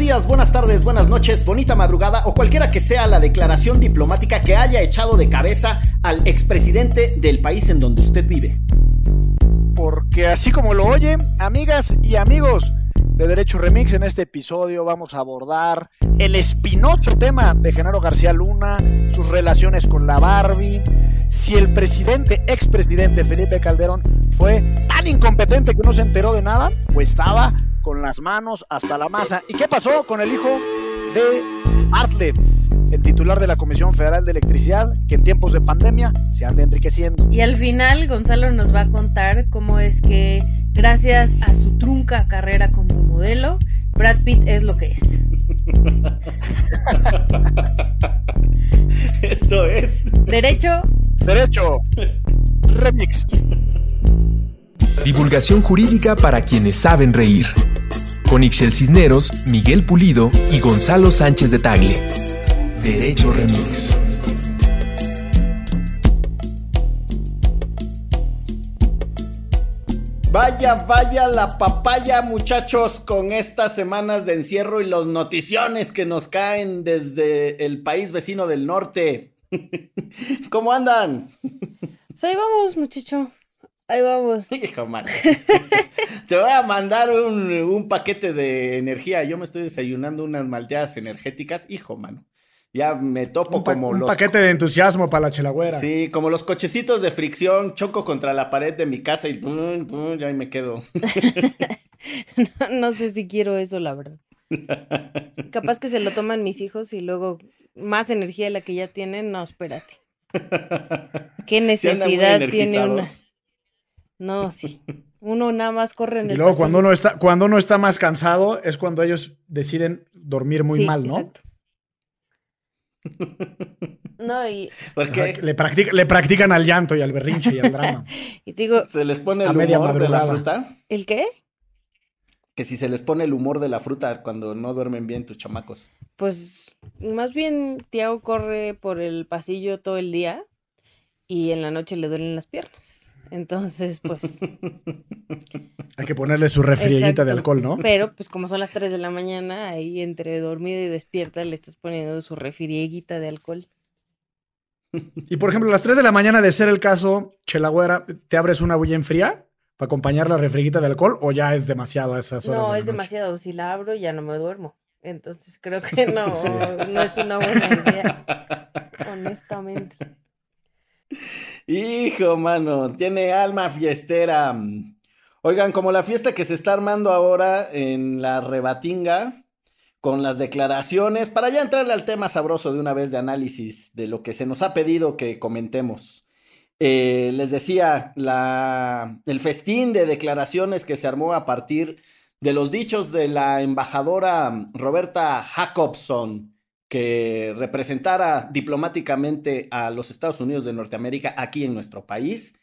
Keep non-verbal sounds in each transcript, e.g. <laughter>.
días, buenas tardes, buenas noches, bonita madrugada o cualquiera que sea la declaración diplomática que haya echado de cabeza al expresidente del país en donde usted vive. Porque así como lo oye, amigas y amigos de Derecho Remix, en este episodio vamos a abordar el espinoso tema de Genaro García Luna, sus relaciones con la Barbie, si el presidente, expresidente Felipe Calderón fue tan incompetente que no se enteró de nada, pues estaba con las manos hasta la masa. ¿Y qué pasó con el hijo de Bartlett, el titular de la Comisión Federal de Electricidad, que en tiempos de pandemia se anda enriqueciendo? Y al final Gonzalo nos va a contar cómo es que gracias a su trunca carrera como modelo, Brad Pitt es lo que es. <laughs> Esto es Derecho. Derecho. Remix. Divulgación jurídica para quienes saben reír. Con Ixel Cisneros, Miguel Pulido y Gonzalo Sánchez de Tagle. Derecho Remix. Vaya, vaya la papaya, muchachos, con estas semanas de encierro y las noticiones que nos caen desde el país vecino del norte. <laughs> ¿Cómo andan? Pues ahí vamos, muchacho. Ahí vamos. <laughs> Hijo, man. Te voy a mandar un, un, paquete de energía. Yo me estoy desayunando unas malteadas energéticas. Hijo, mano. Ya me topo un como un los. paquete de entusiasmo para la chelagüera. Sí, como los cochecitos de fricción. Choco contra la pared de mi casa y pum, pum, ya ahí me quedo. <laughs> no, no sé si quiero eso, la verdad. <laughs> Capaz que se lo toman mis hijos y luego más energía de la que ya tienen. No, espérate. ¿Qué <laughs> necesidad Sí tiene una? No, sí. Uno nada más corre en Y el luego pasillo. cuando uno está, cuando uno está más cansado es cuando ellos deciden dormir muy Sí, mal, ¿no? exacto. No, y, ¿Por O sea, qué? que le, le practican al llanto y al berrinche y al drama. <laughs> y te digo, ¿Se les pone el media humor de la fruta? ¿el qué? Que si se les pone el humor de la fruta cuando no duermen bien tus chamacos. Pues más bien Tiago corre por el pasillo todo el día y en la noche le duelen las piernas. Entonces, pues. <laughs> Hay que ponerle su refrieguita de alcohol, ¿no? Pero, pues como son las 3 de la mañana, ahí entre dormida y despierta le estás poniendo su refrieguita de alcohol. Y por ejemplo, a las 3 de la mañana, de ser el caso, Chelagüera, ¿te abres una bulla en fría para acompañar la refrieguita de alcohol o ya es demasiado a esas horas? No, de la es noche? demasiado. Si la abro, ya no me duermo. Entonces creo que no, <laughs> no es una buena idea. Honestamente. <laughs> Hijo, mano, tiene alma fiestera. Oigan, como la fiesta que se está armando ahora en la rebatinga, con las declaraciones, para ya entrarle al tema sabroso de una vez de análisis de lo que se nos ha pedido que comentemos. Eh, les decía, la, el festín de declaraciones que se armó a partir de los dichos de la embajadora Roberta Jacobson, que representara diplomáticamente a los Estados Unidos de Norteamérica aquí en nuestro país,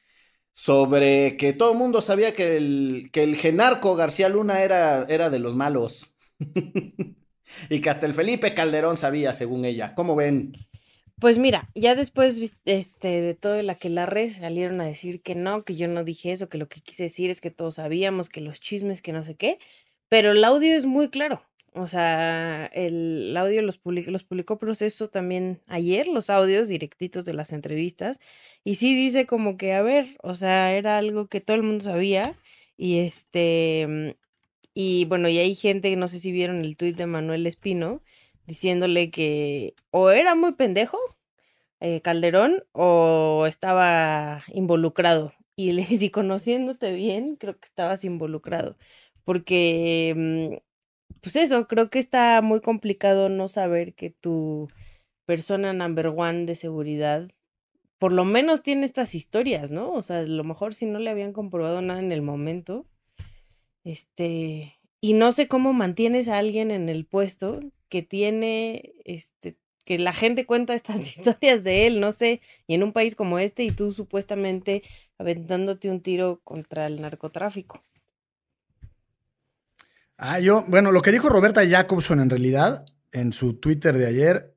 sobre que todo el mundo sabía que el, que el genarco García Luna era, era de los malos. <laughs> y que hasta el Felipe Calderón sabía, según ella. ¿Cómo ven? Pues mira, ya después este, de todo el aquelarre salieron a decir que no, que yo no dije eso, que lo que quise decir es que todos sabíamos, que los chismes, que no sé qué, pero el audio es muy claro. O sea, el audio los publicó, los publicó Proceso también ayer, los audios directitos de las entrevistas, y sí dice como que, a ver, o sea, era algo que todo el mundo sabía, y este, y bueno, y hay gente, no sé si vieron el tuit de Manuel Espino, diciéndole que o era muy pendejo eh, Calderón o estaba involucrado. Y le si conociéndote bien, creo que estabas involucrado. Porque, mm, pues eso, creo que está muy complicado no saber que tu persona number one de seguridad, por lo menos tiene estas historias, ¿no? O sea, a lo mejor si no le habían comprobado nada en el momento, este, y no sé cómo mantienes a alguien en el puesto que tiene, este, que la gente cuenta estas <laughs> historias de él, no sé, y en un país como este y tú supuestamente aventándote un tiro contra el narcotráfico. Ah, yo, bueno, lo que dijo Roberta Jacobson en realidad en su Twitter de ayer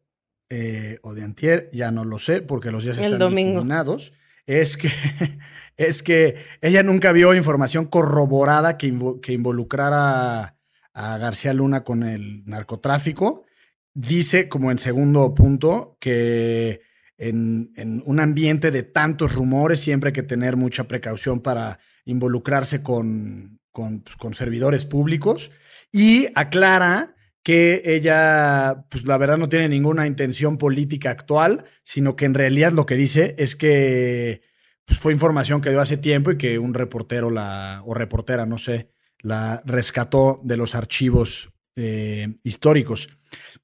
eh, o de antier, ya no lo sé porque los días El están difuminados, es que, <laughs> es que ella nunca vio información corroborada que, invo- que involucrara a García Luna con el narcotráfico. Dice, como en segundo punto, que en, un ambiente de tantos rumores siempre hay que tener mucha precaución para involucrarse con, con, pues, con servidores públicos. Y aclara que ella, pues la verdad no tiene ninguna intención política actual, sino que en realidad lo que dice es que pues, fue información que dio hace tiempo y que un reportero la, o reportera, no sé, la rescató de los archivos eh, históricos.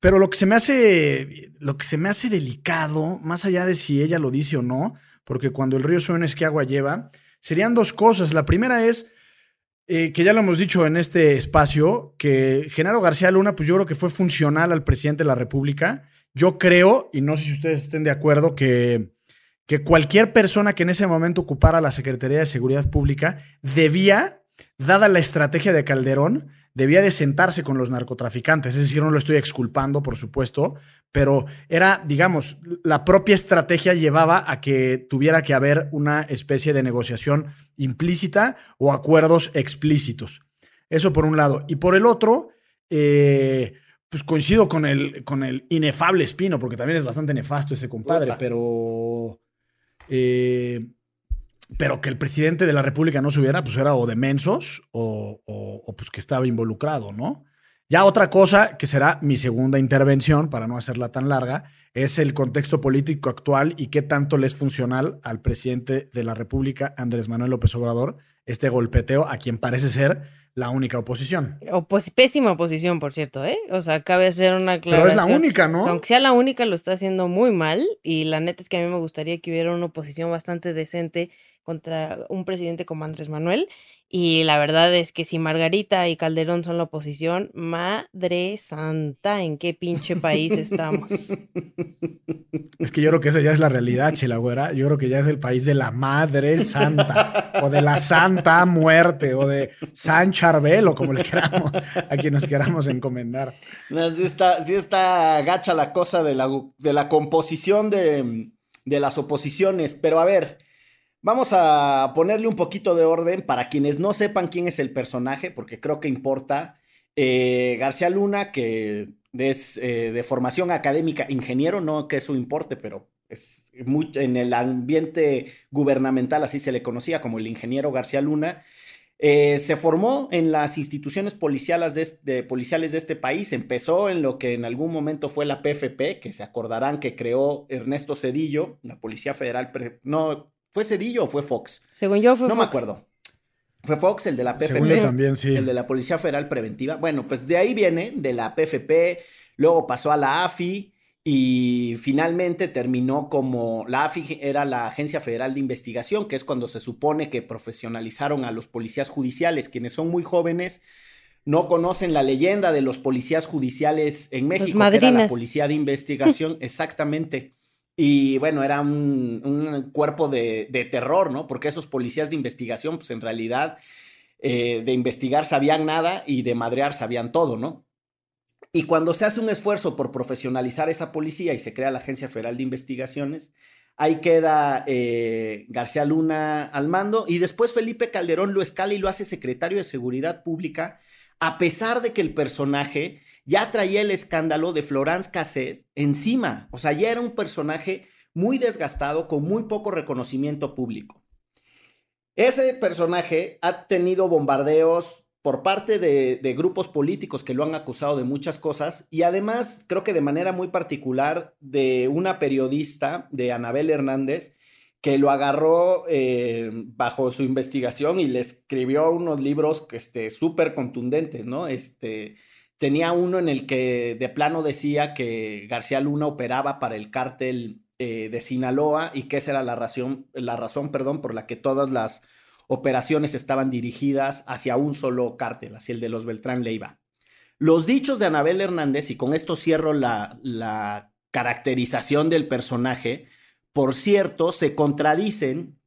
Pero lo que se me hace, lo que se me hace delicado, más allá de si ella lo dice o no, porque cuando el río suena es que agua lleva, serían dos cosas. La primera es eh, que ya lo hemos dicho en este espacio, que Genaro García Luna, pues yo creo que fue funcional al presidente de la República. Yo creo, y no sé si ustedes estén de acuerdo, que, que cualquier persona que en ese momento ocupara la Secretaría de Seguridad Pública debía, dada la estrategia de Calderón, debía de sentarse con los narcotraficantes. Es decir, no lo estoy exculpando, por supuesto, pero era, digamos, la propia estrategia llevaba a que tuviera que haber una especie de negociación implícita o acuerdos explícitos. Eso por un lado. Y por el otro, eh, pues coincido con el, con el inefable Espino, porque también es bastante nefasto ese compadre, pero... Eh, pero que el presidente de la República no subiera, pues era o de mensos o, pues que estaba involucrado, ¿no? Ya otra cosa, que será mi segunda intervención, para no hacerla tan larga, es el contexto político actual y qué tanto le es funcional al presidente de la República, Andrés Manuel López Obrador, este golpeteo a quien parece ser la única oposición. pésima oposición, por cierto, ¿eh? O sea, cabe hacer una claridad. Pero es la única, ¿no? Aunque sea la única, lo está haciendo muy mal y la neta es que a mí me gustaría que hubiera una oposición bastante decente contra un presidente como Andrés Manuel. Y la verdad es que si Margarita y Calderón son la oposición, madre santa, ¿en qué pinche país <laughs> estamos? Es que yo creo que esa ya es la realidad, <laughs> Chilagüera. Yo creo que ya es el país de la madre santa, o de la santa <laughs> muerte, o de San Charbel, o como le queramos, a quien nos queramos encomendar. No, sí, está, sí está gacha la cosa de la, de la composición de, de las oposiciones, pero a ver. Vamos a ponerle un poquito de orden para quienes no sepan quién es el personaje, porque creo que importa. Eh, García Luna, que es eh, de formación académica, ingeniero, no que eso importe, pero es muy, en el ambiente gubernamental así se le conocía como el ingeniero García Luna. Eh, se formó en las instituciones policiales de, policiales de este país, empezó en lo que en algún momento fue la PFP, que se acordarán que creó Ernesto Cedillo, la Policía Federal, no, ¿Fue Cedillo o fue Fox? Según yo fue no Fox. No me acuerdo. Fue Fox, el de la PFP. Según yo también, sí. El de la Policía Federal Preventiva. Bueno, pues de ahí viene, de la PFP, luego pasó a la AFI y finalmente terminó como la AFI era la Agencia Federal de Investigación, que es cuando se supone que profesionalizaron a los policías judiciales, quienes son muy jóvenes, no conocen la leyenda de los policías judiciales en México, que era la Policía de Investigación, <laughs> exactamente. Y bueno, era un, cuerpo de, terror, ¿no? Porque esos policías de investigación, pues en realidad eh, de investigar sabían nada y de madrear sabían todo, ¿no? Y cuando se hace un esfuerzo por profesionalizar esa policía y se crea la Agencia Federal de Investigaciones, ahí queda eh, García Luna al mando y después Felipe Calderón lo escala y lo hace secretario de Seguridad Pública, a pesar de que el personaje ya traía el escándalo de Florence Cassés encima. O sea, ya era un personaje muy desgastado, con muy poco reconocimiento público. Ese personaje ha tenido bombardeos por parte de, grupos políticos que lo han acusado de muchas cosas y además creo que de manera muy particular de una periodista, de Anabel Hernández, que lo agarró eh, bajo su investigación y le escribió unos libros este, súper contundentes, ¿no? Este, tenía uno en el que de plano decía que García Luna operaba para el cártel eh, de Sinaloa y que esa era la razón, la razón perdón, por la que todas las operaciones estaban dirigidas hacia un solo cártel, hacia el de los Beltrán Leiva. Los dichos de Anabel Hernández, y con esto cierro la, caracterización del personaje, por cierto, se contradicen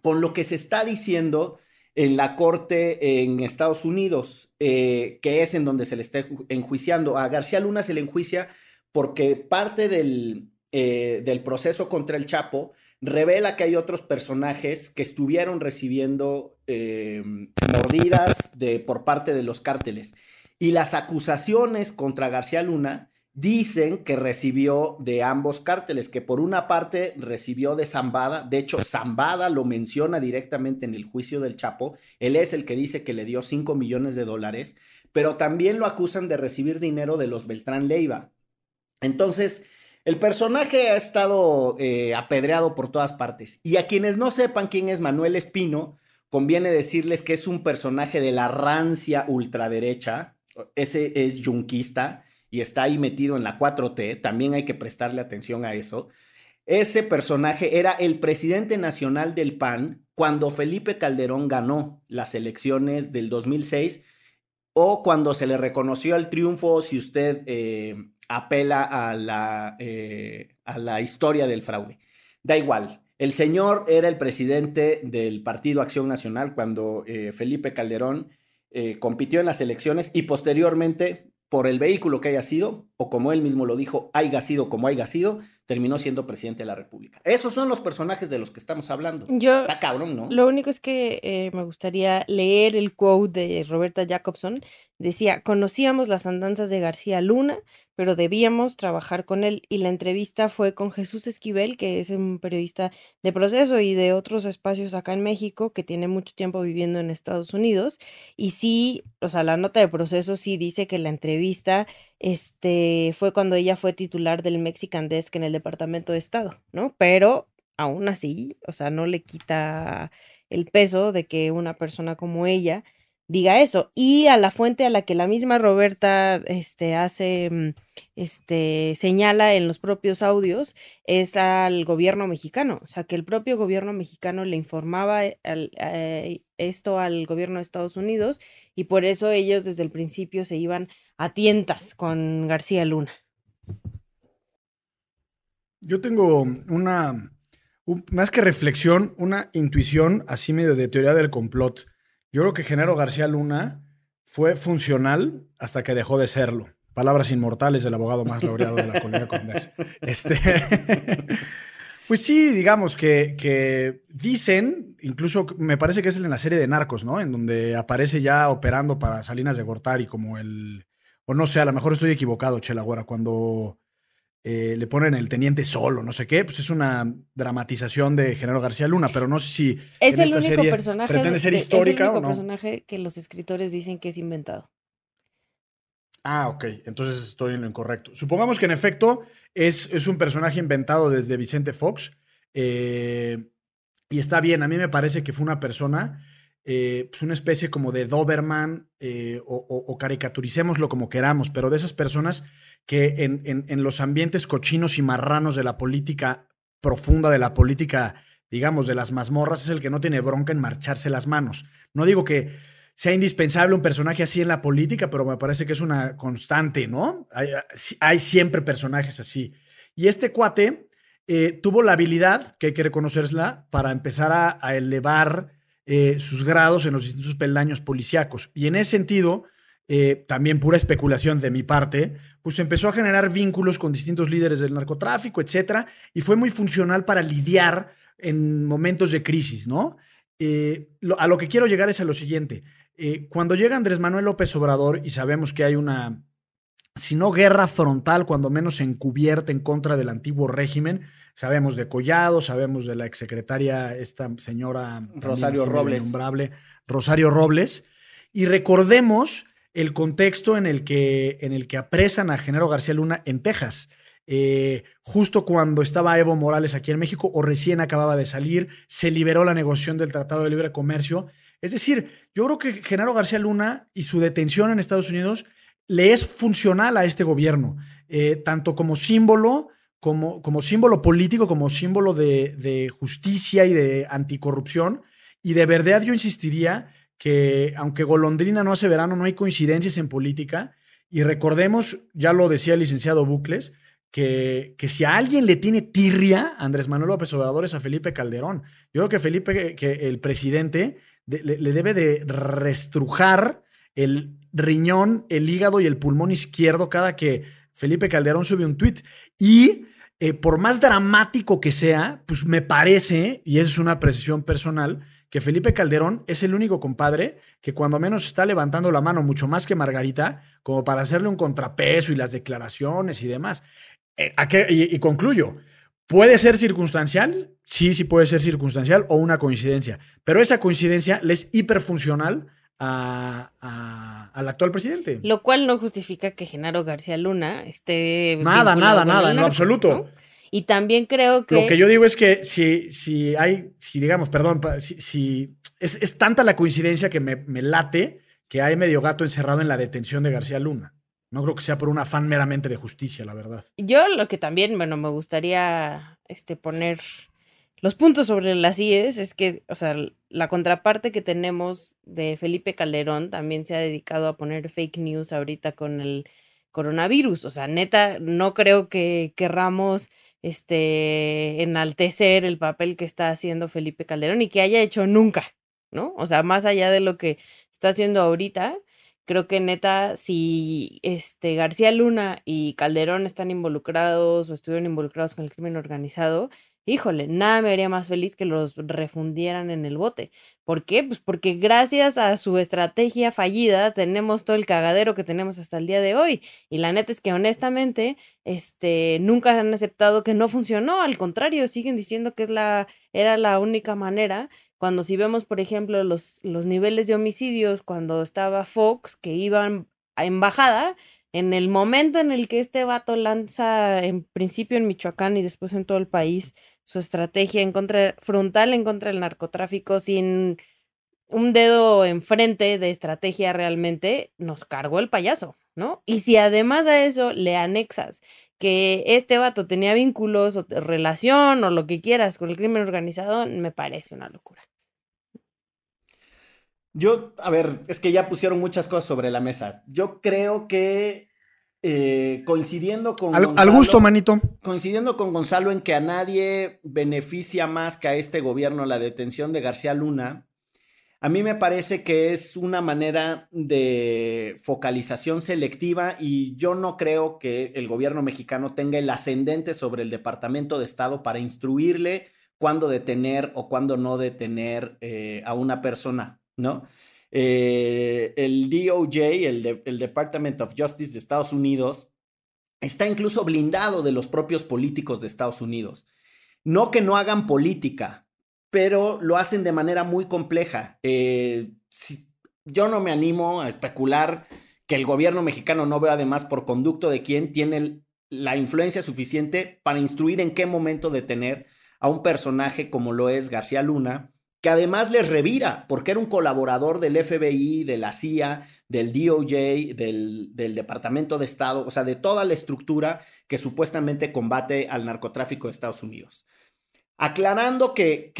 con lo que se está diciendo en la corte en Estados Unidos, eh, que es en donde se le está enjuiciando. A García Luna se le enjuicia porque parte del, eh, del proceso contra el Chapo revela que hay otros personajes que estuvieron recibiendo eh, mordidas de, por parte de los cárteles. Y las acusaciones contra García Luna dicen que recibió de ambos cárteles, que por una parte recibió de Zambada, de hecho Zambada lo menciona directamente en el juicio del Chapo, él es el que dice que le dio 5 millones de dólares, pero también lo acusan de recibir dinero de los Beltrán Leiva. Entonces, el personaje ha estado eh, apedreado por todas partes. Y a quienes no sepan quién es Manuel Espino, conviene decirles que es un personaje de la rancia ultraderecha, ese es yunquista, y está ahí metido en la 4T, también hay que prestarle atención a eso. Ese personaje era el presidente nacional del PAN cuando Felipe Calderón ganó las elecciones del 2006 o cuando se le reconoció el triunfo, si usted eh, apela a la, eh, a la historia del fraude. Da igual, el señor era el presidente del Partido Acción Nacional cuando eh, Felipe Calderón compitió en las elecciones y posteriormente por el vehículo que haya sido, o como él mismo lo dijo, haya sido como haya sido, terminó siendo presidente de la República. Esos son los personajes de los que estamos hablando. Yo, Está cabrón, ¿no? Lo único es que eh, me gustaría leer el quote de Roberta Jacobson. Decía, conocíamos las andanzas de García Luna, pero debíamos trabajar con él. Y la entrevista fue con Jesús Esquivel, que es un periodista de proceso y de otros espacios acá en México, que tiene mucho tiempo viviendo en Estados Unidos. Y sí, o sea, la nota de proceso sí dice que la entrevista este, fue cuando ella fue titular del Mexican Desk en el Departamento de Estado, ¿no? Pero aún así, o sea, no le quita el peso de que una persona como ella diga eso. Y a la fuente a la que la misma Roberta este, hace, mm, este, señala en los propios audios, es al gobierno mexicano. O sea, que el propio gobierno mexicano le informaba eh, eh, esto al gobierno de Estados Unidos y por eso ellos desde el principio se iban a tientas con García Luna. Yo tengo una, más que reflexión, una intuición así medio de teoría del complot yo creo que Genaro García Luna fue funcional hasta que dejó de serlo. Palabras inmortales del abogado más laureado de la colonia Condés. <laughs> Este, <laughs> pues sí, digamos que, que, dicen, incluso me parece que es en la serie de Narcos, ¿no? En donde aparece ya operando para Salinas de Gortari como el, o no sé, a lo mejor estoy equivocado, Chela cuando eh, le ponen el teniente solo, no sé qué, pues es una dramatización de Genaro García Luna, pero no sé si es el único personaje pretende ser histórica es el único personaje que los escritores dicen que es inventado. Ah, ok, entonces estoy en lo incorrecto. Supongamos que en efecto es, es un personaje inventado desde Vicente Fox eh, y está bien, a mí me parece que fue una persona eh, pues una especie como de Doberman o, o, caricaturicémoslo como queramos, pero de esas personas que en, los ambientes cochinos y marranos de la política profunda, de la política, digamos, de las mazmorras, es el que no tiene bronca en marcharse las manos. No digo que sea indispensable un personaje así en la política, pero me parece que es una constante, ¿no? Hay, siempre personajes así. Y este cuate eh, tuvo la habilidad, que hay que reconocerla, para empezar a, elevar eh, sus grados en los distintos peldaños policíacos. Y en ese sentido, eh, también pura especulación de mi parte, pues empezó a generar vínculos con distintos líderes del narcotráfico, etcétera, y fue muy funcional para lidiar en momentos de crisis, ¿no? Eh, a lo que quiero llegar es a lo siguiente. Eh, cuando llega Andrés Manuel López Obrador y sabemos que hay una, si no guerra frontal, cuando menos encubierta en contra del antiguo régimen, sabemos de Collado, sabemos de la exsecretaria, esta señora Rosario Robles. Rosario Robles, y recordemos el contexto en el que, en el que apresan a Genaro García Luna en Texas. Eh, justo cuando estaba Evo Morales aquí en México o recién acababa de salir, se liberó la negociación del Tratado de Libre Comercio. Es decir, yo creo que Genaro García Luna y su detención en Estados Unidos le es funcional a este gobierno, eh, tanto como símbolo, como, como, símbolo político, como símbolo de, de justicia y de anticorrupción. Y de verdad yo insistiría que aunque Golondrina no hace verano, no hay coincidencias en política. Y recordemos, ya lo decía el licenciado Bucles, que, que, si a alguien le tiene tirria Andrés Manuel López Obrador es a Felipe Calderón. Yo creo que Felipe, que el presidente, le, debe de restrujar el riñón, el hígado y el pulmón izquierdo cada que Felipe Calderón sube un tuit. Y eh, por más dramático que sea, pues me parece, y esa es una precisión personal, que Felipe Calderón es el único compadre que cuando menos está levantando la mano mucho más que Margarita, como para hacerle un contrapeso y las declaraciones y demás. Eh, y, concluyo, ¿puede ser circunstancial? Sí, sí puede ser circunstancial o una coincidencia, pero esa coincidencia le es hiperfuncional a, al actual presidente. Lo cual no justifica que Genaro García Luna esté... Nada, nada, nada, en lo absoluto. Y también creo que... Lo que yo digo es que si, si hay, si digamos, perdón, si, es, tanta la coincidencia que me, me late que hay medio gato encerrado en la detención de García Luna. No creo que sea por un afán meramente de justicia, la verdad. Yo lo que también, bueno, me gustaría este, poner los puntos sobre las IES es que, o sea, la contraparte que tenemos de Felipe Calderón también se ha dedicado a poner fake news ahorita con el coronavirus. O sea, neta, no creo que querramos este, enaltecer el papel que está haciendo Felipe Calderón y que haya hecho nunca, ¿no? O sea, más allá de lo que está haciendo ahorita, creo que neta, si este García Luna y Calderón están involucrados o estuvieron involucrados con el crimen organizado, híjole, nada me haría más feliz que los refundieran en el bote. ¿Por qué? Pues porque gracias a su estrategia fallida tenemos todo el cagadero que tenemos hasta el día de hoy. Y la neta es que honestamente, este, nunca han aceptado que no funcionó, al contrario, siguen diciendo que es la, era la única manera. Cuando si vemos, por ejemplo, los, los niveles de homicidios cuando estaba Fox, que iban a embajada, en el momento en el que este vato lanza, en principio en Michoacán y después en todo el país, su estrategia en contra, frontal en contra del narcotráfico sin un dedo enfrente de estrategia realmente, nos cargó el payaso, ¿no? Y si además a eso le anexas que este vato tenía vínculos o relación o lo que quieras con el crimen organizado, me parece una locura. Yo, a ver, es que ya pusieron muchas cosas sobre la mesa. Yo creo que eh, coincidiendo con. Al, gusto, manito. Coincidiendo con Gonzalo en que a nadie beneficia más que a este gobierno la detención de García Luna, a mí me parece que es una manera de focalización selectiva y yo no creo que el gobierno mexicano tenga el ascendente sobre el Departamento de Estado para instruirle cuándo detener o cuándo no detener eh, a una persona, ¿no? Eh, el DOJ, el, el Department of Justice de Estados Unidos, está incluso blindado de los propios políticos de Estados Unidos. No que no hagan política, pero lo hacen de manera muy compleja. Eh, yo no me animo a especular que el gobierno mexicano no ve además por conducto de quién tiene la influencia suficiente para instruir en qué momento detener a un personaje como lo es García Luna, que además les revira, porque era un colaborador del FBI, de la CIA, del DOJ, del, Departamento de Estado, o sea, de toda la estructura que supuestamente combate al narcotráfico de Estados Unidos. Aclarando que,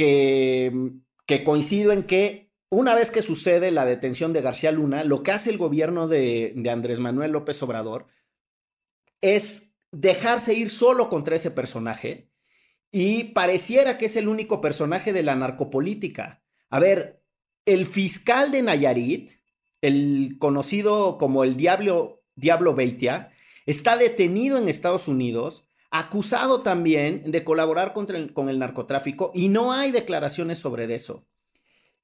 coincido en que una vez que sucede la detención de García Luna, lo que hace el gobierno de Andrés Manuel López Obrador es dejarse ir solo contra ese personaje y pareciera que es el único personaje de la narcopolítica. A ver, el fiscal de Nayarit, el conocido como el Diablo, Diablo Beitia, está detenido en Estados Unidos, acusado también de colaborar con el narcotráfico y no hay declaraciones sobre eso.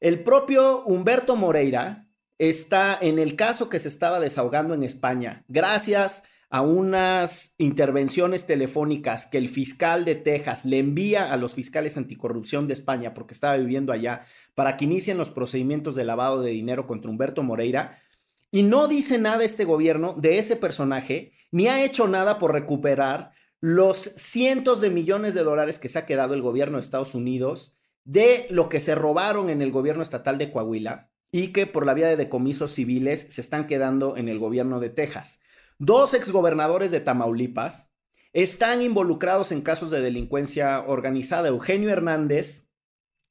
El propio Humberto Moreira está en el caso que se estaba desahogando en España, gracias a unas intervenciones telefónicas que el fiscal de Texas le envía a los fiscales anticorrupción de España porque estaba viviendo allá para que inicien los procedimientos de lavado de dinero contra Humberto Moreira. Y no dice nada este gobierno de ese personaje, ni ha hecho nada por recuperar los cientos de millones de dólares que se ha quedado el gobierno de Estados Unidos de lo que se robaron en el gobierno estatal de Coahuila y que por la vía de decomisos civiles se están quedando en el gobierno de Texas. Dos exgobernadores de Tamaulipas están involucrados en casos de delincuencia organizada, Eugenio Hernández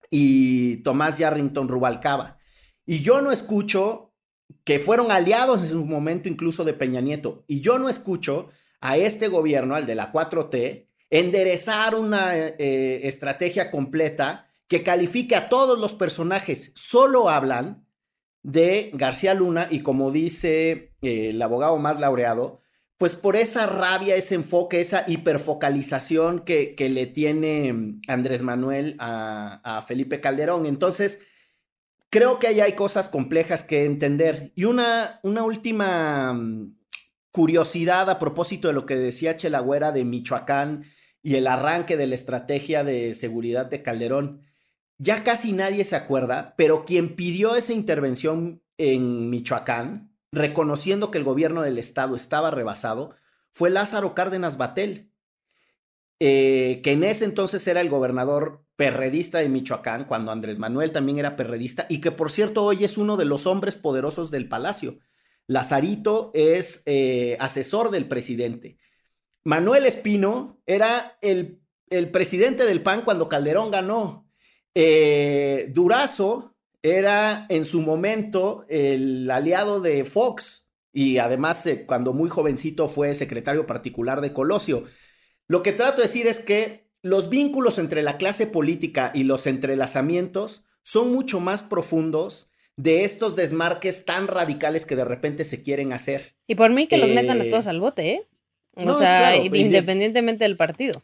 y Tomás Yarrington Rubalcaba. Y yo no escucho que fueron aliados en su momento incluso de Peña Nieto. Y yo no escucho a este gobierno, al de la 4T, enderezar una eh, estrategia completa que califique a todos los personajes. Solo hablan de García Luna y como dice eh, el abogado más laureado, pues por esa rabia, ese enfoque, esa hiperfocalización que, le tiene Andrés Manuel a, Felipe Calderón. Entonces, creo que ahí hay cosas complejas que entender. Y una, una última mm, curiosidad a propósito de lo que decía Chelagüera de Michoacán y el arranque de la estrategia de seguridad de Calderón. Ya casi nadie se acuerda, pero quien pidió esa intervención en Michoacán, reconociendo que el gobierno del estado estaba rebasado, fue Lázaro Cárdenas Batel, eh, que en ese entonces era el gobernador perredista de Michoacán, cuando Andrés Manuel también era perredista, y que por cierto hoy es uno de los hombres poderosos del palacio. Lazarito es eh, asesor del presidente. Manuel Espino era el, presidente del PAN cuando Calderón ganó. Eh, Durazo era en su momento el aliado de Fox y además eh, cuando muy jovencito fue secretario particular de Colosio. Lo que trato de decir es que los vínculos entre la clase política y los entrelazamientos son mucho más profundos de estos desmarques tan radicales que de repente se quieren hacer. Y por mí que los metan a todos al bote, ¿eh? O sea, independientemente del partido.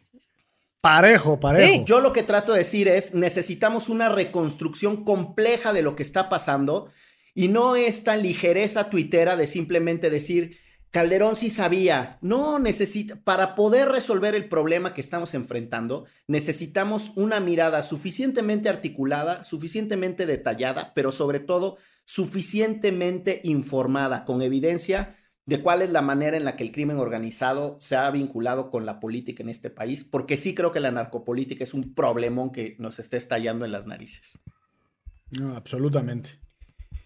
Parejo, parejo. yo lo que trato de decir es, necesitamos una reconstrucción compleja de lo que está pasando y no esta ligereza tuitera de simplemente decir, Calderón sí sabía. No, necesita, para poder resolver el problema que estamos enfrentando, necesitamos una mirada suficientemente articulada, suficientemente detallada, pero sobre todo suficientemente informada, con evidencia de cuál es la manera en la que el crimen organizado se ha vinculado con la política en este país, porque sí creo que la narcopolítica es un problemón que nos está estallando en las narices. No, absolutamente.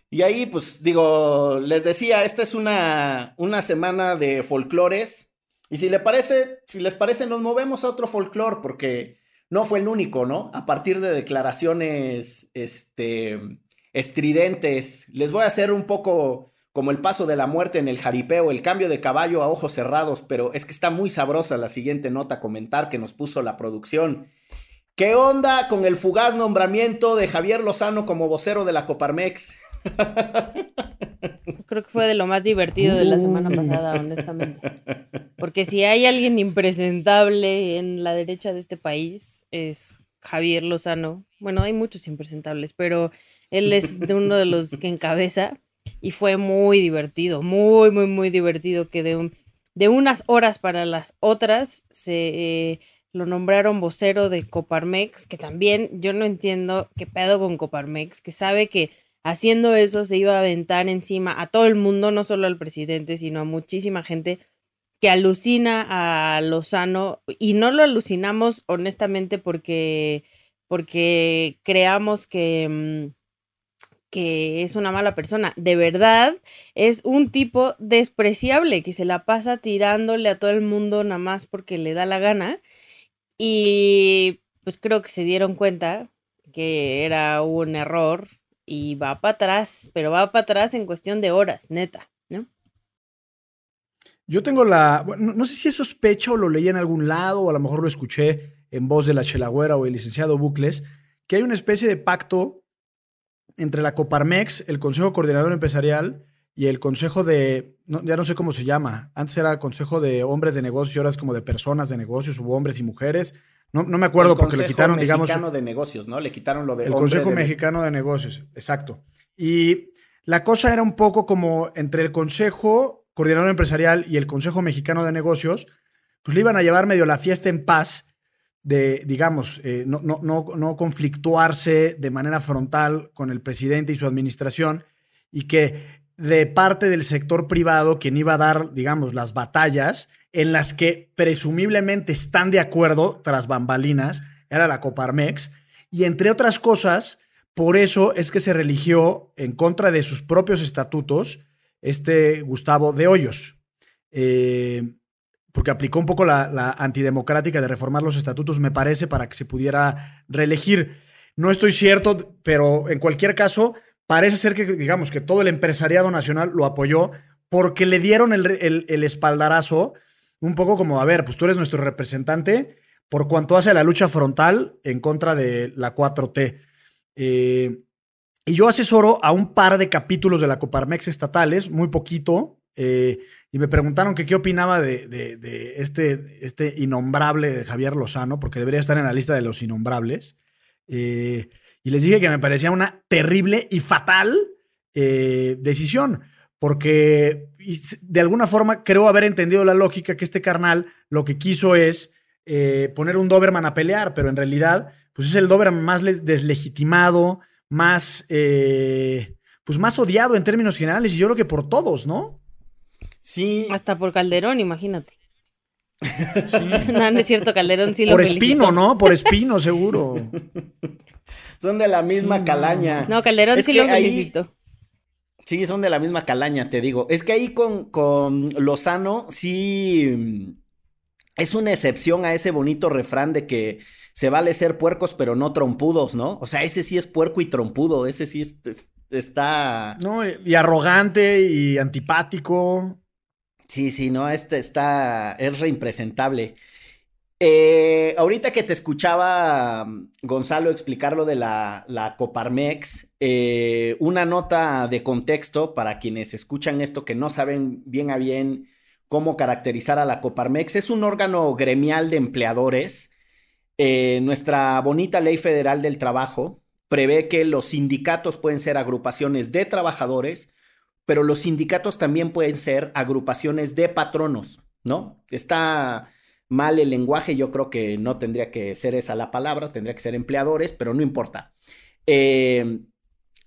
Y ahí, pues digo, les decía, esta es una, una semana de folclores. Y si, le parece, si les parece, nos movemos a otro folclore, porque no fue el único, ¿no? A partir de declaraciones este, estridentes, les voy a hacer un poco como el paso de la muerte en el jaripeo, el cambio de caballo a ojos cerrados, pero es que está muy sabrosa la siguiente nota a comentar que nos puso la producción. ¿Qué onda con el fugaz nombramiento de Javier Lozano como vocero de la Coparmex? <laughs> Creo que fue de lo más divertido de la semana pasada, honestamente. Porque si hay alguien impresentable en la derecha de este país, es Javier Lozano. Bueno, hay muchos impresentables, pero él es de uno de los que encabeza y fue muy divertido, muy, muy, muy divertido que de, de unas horas para las otras se eh, lo nombraron vocero de Coparmex, que también yo no entiendo qué pedo con Coparmex, que sabe que haciendo eso se iba a aventar encima a todo el mundo, no solo al presidente, sino a muchísima gente que alucina a Lozano y no lo alucinamos honestamente porque porque creamos que mm, que es una mala persona. De verdad, es un tipo despreciable que se la pasa tirándole a todo el mundo nada más porque le da la gana. Y pues creo que se dieron cuenta que era un error y va para atrás, pero va para atrás en cuestión de horas, neta, ¿no? Yo tengo la, no sé si es sospecha o lo leí en algún lado o a lo mejor lo escuché en voz de la Chelagüera o el licenciado Bucles, que hay una especie de pacto entre la Coparmex, el Consejo Coordinador Empresarial y el Consejo de, ya no sé cómo se llama, antes era Consejo de Hombres de Negocios y ahora es como de Personas de Negocios, hubo hombres y mujeres. No, no me acuerdo porque le quitaron, digamos... El Consejo Mexicano de Negocios, ¿no? Le quitaron lo de... El Consejo Mexicano de Negocios, exacto. Y la cosa era un poco como entre el Consejo Coordinador Empresarial y el Consejo Mexicano de Negocios, pues le iban a llevar medio la fiesta en paz de, digamos, eh, no, no, no, conflictuarse de manera frontal con el presidente y su administración y que de parte del sector privado, quien iba a dar, digamos, las batallas en las que presumiblemente están de acuerdo tras bambalinas, era la Coparmex, y entre otras cosas, por eso es que se religió en contra de sus propios estatutos este Gustavo de Hoyos. Eh, porque aplicó un poco la, antidemocrática de reformar los estatutos, me parece, para que se pudiera reelegir. No estoy cierto, pero en cualquier caso, parece ser que, digamos, que todo el empresariado nacional lo apoyó porque le dieron el, espaldarazo, un poco como, a ver, pues tú eres nuestro representante por cuanto hace la lucha frontal en contra de la 4T. Eh, y yo asesoro a un par de capítulos de la Coparmex estatales, muy poquito, eh, y me preguntaron que qué opinaba de, este, este innombrable de Javier Lozano, porque debería estar en la lista de los innombrables. Eh, Y les dije que me parecía una terrible y fatal eh, decisión, porque de alguna forma creo haber entendido la lógica que este carnal lo que quiso es eh, poner un Doberman a pelear, pero en realidad pues es el Doberman más deslegitimado, más, pues más odiado en términos generales y yo creo que por todos, ¿no? Sí. Hasta por Calderón, imagínate. <laughs> no, no es cierto, Calderón sí lo Por Espino, ¿no? Por Espino, seguro. <laughs> Son de la misma calaña. No, Calderón sí lo felicito. Sí, son de la misma calaña, te digo. Es que ahí con, con Lozano sí es una excepción a ese bonito refrán de que se vale ser puercos pero no trompudos, ¿no? O sea, ese sí es puerco y trompudo, ese sí está... No, y arrogante y antipático. Sí, sí, no, este está, es reimpresentable. Eh, ahorita que te escuchaba, Gonzalo, explicar lo de la, la Coparmex, eh, una nota de contexto para quienes escuchan esto que no saben bien a bien cómo caracterizar a la Coparmex. Es un órgano gremial de empleadores. Eh, nuestra bonita ley federal del trabajo prevé que los sindicatos pueden ser agrupaciones de trabajadores, pero los sindicatos también pueden ser agrupaciones de patronos, ¿no? Está mal el lenguaje, yo creo que no tendría que ser esa la palabra, tendría que ser empleadores, pero no importa. Eh,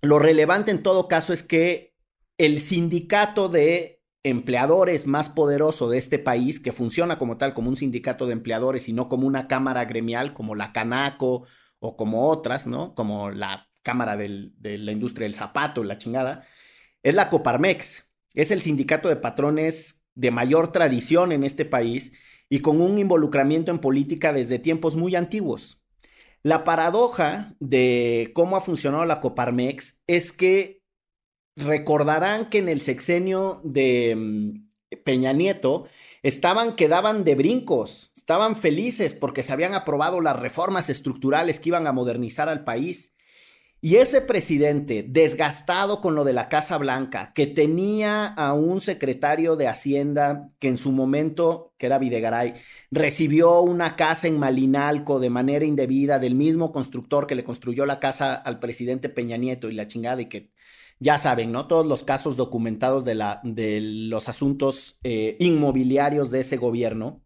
lo relevante en todo caso es que el sindicato de empleadores más poderoso de este país, que funciona como tal, como un sindicato de empleadores y no como una cámara gremial como la Canaco o como otras, ¿no? Como la Cámara de la Industria del Zapato, la chingada, es la Coparmex. Es el sindicato de patrones de mayor tradición en este país y con un involucramiento en política desde tiempos muy antiguos. La paradoja de cómo ha funcionado la Coparmex es que recordarán que en el sexenio de mm, Peña Nieto estaban que daban de brincos, estaban felices porque se habían aprobado las reformas estructurales que iban a modernizar al país. Y ese presidente, desgastado con lo de la Casa Blanca, que tenía a un secretario de Hacienda que en su momento, que era Videgaray, recibió una casa en Malinalco de manera indebida del mismo constructor que le construyó la casa al presidente Peña Nieto y la chingada y que ya saben, ¿no? Todos los casos documentados de, la, de los asuntos eh, inmobiliarios de ese gobierno.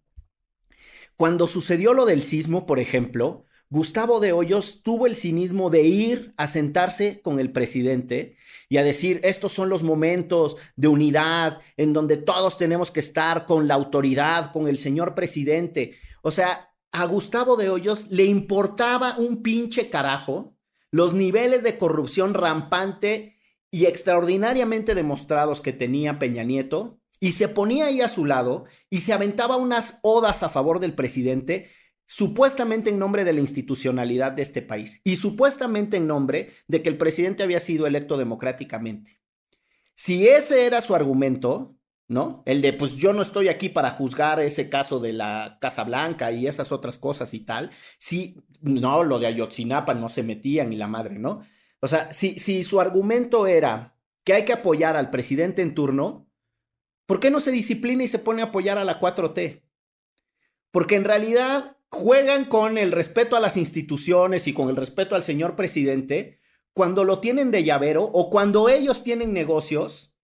Cuando sucedió lo del sismo, por ejemplo, Gustavo de Hoyos tuvo el cinismo de ir a sentarse con el presidente y a decir, estos son los momentos de unidad en donde todos tenemos que estar con la autoridad, con el señor presidente. O sea, a Gustavo de Hoyos le importaba un pinche carajo los niveles de corrupción rampante y extraordinariamente demostrados que tenía Peña Nieto y se ponía ahí a su lado y se aventaba unas odas a favor del presidente supuestamente en nombre de la institucionalidad de este país y supuestamente en nombre de que el presidente había sido electo democráticamente. Si ese era su argumento, ¿no? El de, pues yo no estoy aquí para juzgar ese caso de la Casa Blanca y esas otras cosas y tal, si, no, lo de Ayotzinapa no se metía ni la madre, ¿no? O sea, si, si su argumento era que hay que apoyar al presidente en turno, ¿por qué no se disciplina y se pone a apoyar a la 4T? Porque en realidad juegan con el respeto a las instituciones y con el respeto al señor presidente cuando lo tienen de llavero o cuando ellos tienen negocios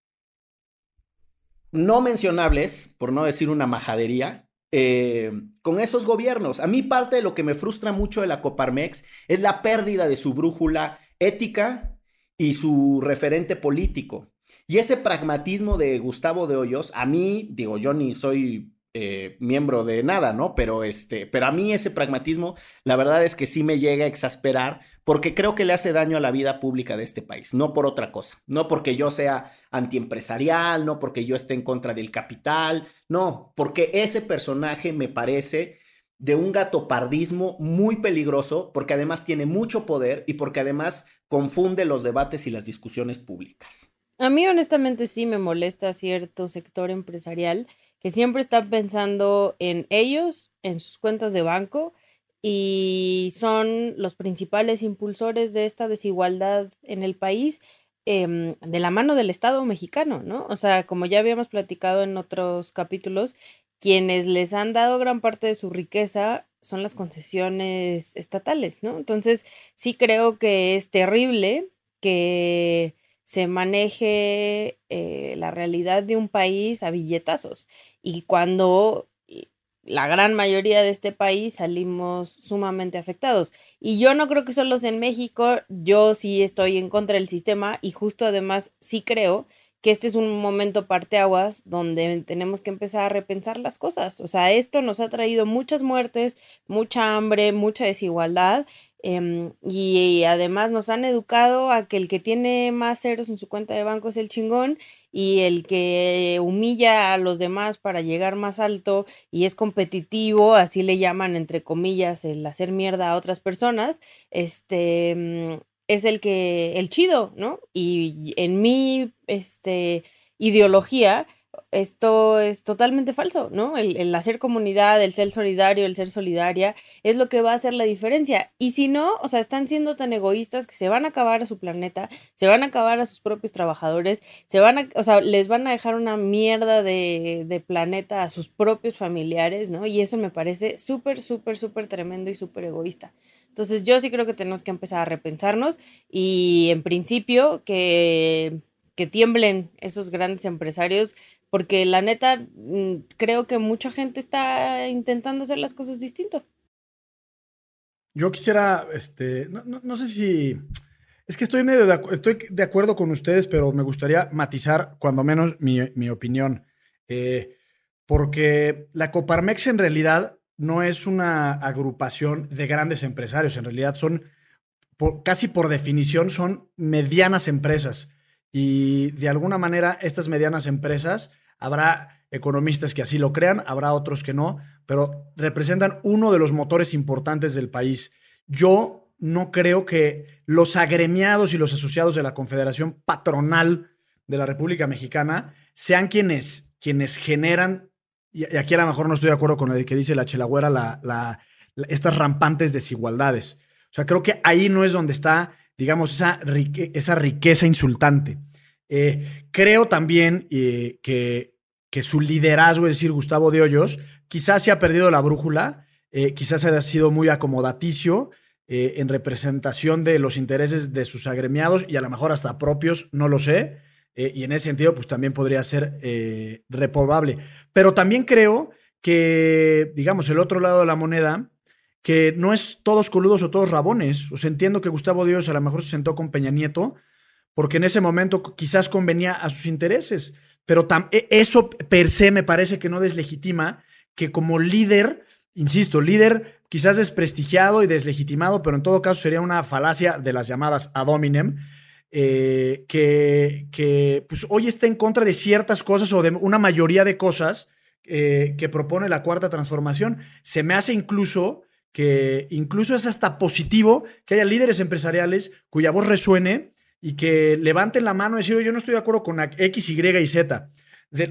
no mencionables, por no decir una majadería, eh, con esos gobiernos. A mí parte de lo que me frustra mucho de la Coparmex es la pérdida de su brújula ética y su referente político. Y ese pragmatismo de Gustavo de Hoyos, a mí, digo, yo ni soy eh, miembro de nada, ¿no? Pero este, pero a mí ese pragmatismo, la verdad es que sí me llega a exasperar porque creo que le hace daño a la vida pública de este país, no por otra cosa, no porque yo sea antiempresarial, no porque yo esté en contra del capital, no, porque ese personaje me parece de un gatopardismo muy peligroso, porque además tiene mucho poder y porque además confunde los debates y las discusiones públicas. A mí honestamente sí me molesta cierto sector empresarial que siempre están pensando en ellos, en sus cuentas de banco, y son los principales impulsores de esta desigualdad en el país em, de la mano del Estado mexicano, ¿no? O sea, como ya habíamos platicado en otros capítulos, quienes les han dado gran parte de su riqueza son las concesiones estatales, ¿no? Entonces, sí creo que es terrible que se maneje eh, la realidad de un país a billetazos. Y cuando la gran mayoría de este país salimos sumamente afectados. Y yo no creo que solo en México, yo sí estoy en contra del sistema y justo además sí creo que este es un momento parteaguas donde tenemos que empezar a repensar las cosas. O sea, esto nos ha traído muchas muertes, mucha hambre, mucha desigualdad Em, y, además nos han educado a que el que tiene más ceros en su cuenta de banco es el chingón y el que humilla a los demás para llegar más alto y es competitivo, así le llaman entre comillas el hacer mierda a otras personas, este mm, es el que el chido, ¿no? Y en mi este ideología esto es totalmente falso, ¿no? El, hacer comunidad, el ser solidario, el ser solidaria, es lo que va a hacer la diferencia. Y si no, o sea, están siendo tan egoístas que se van a acabar a su planeta, se van a acabar a sus propios trabajadores, se van a, o sea, les van a dejar una mierda de, de planeta a sus propios familiares, ¿no? Y eso me parece súper, súper, súper tremendo y súper egoísta. Entonces yo sí creo que tenemos que empezar a repensarnos y en principio que que tiemblen esos grandes empresarios porque la neta, mm, creo que mucha gente está intentando hacer las cosas distinto. Yo quisiera, este, no, sé si, es que estoy medio de, estoy de acuerdo con ustedes, pero me gustaría matizar cuando menos mi, opinión. Eh, porque la Coparmex en realidad no es una agrupación de grandes empresarios, en realidad son, casi por definición, son medianas empresas. Y de alguna manera estas medianas empresas Habrá economistas que así lo crean, habrá otros que no, pero representan uno de los motores importantes del país. Yo no creo que los agremiados y los asociados de la Confederación Patronal de la República Mexicana sean quienes, quienes generan, y aquí a lo mejor no estoy de acuerdo con lo que dice la Chelagüera, la, estas rampantes desigualdades. O sea, creo que ahí no es donde está, digamos, esa, esa riqueza insultante. Eh, creo también eh, que, que, su liderazgo, es decir, Gustavo de Hoyos, quizás se ha perdido la brújula, eh, quizás haya sido muy acomodaticio en representación de los intereses de sus agremiados y a lo mejor hasta propios, no lo sé. y en ese sentido, pues también podría ser reprobable. Pero también creo que, digamos, el otro lado de la moneda, que no es todos coludos o todos rabones. O sea, entiendo que Gustavo Dios a lo mejor se sentó con Peña Nieto, porque en ese momento quizás convenía a sus intereses, pero e, eso per se me parece que no deslegitima que como líder, insisto, líder quizás desprestigiado y deslegitimado, pero en todo caso sería una falacia de las llamadas ad hominem, eh, que, que pues, hoy está en contra de ciertas cosas o de una mayoría de cosas eh, que propone la cuarta transformación. Se me hace incluso que incluso es hasta positivo que haya líderes empresariales cuya voz resuene y que levanten la mano y decir, yo no estoy de acuerdo con X, Y y Z.